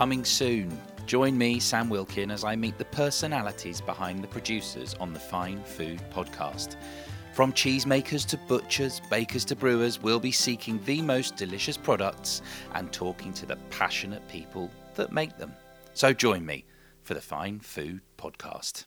coming soon. Join me, Sam Wilkin, as I meet the personalities behind the producers on the Fine Food podcast. From cheesemakers to butchers, bakers to brewers, we'll be seeking the most delicious products and talking to the passionate people that make them. So join me for the Fine Food podcast.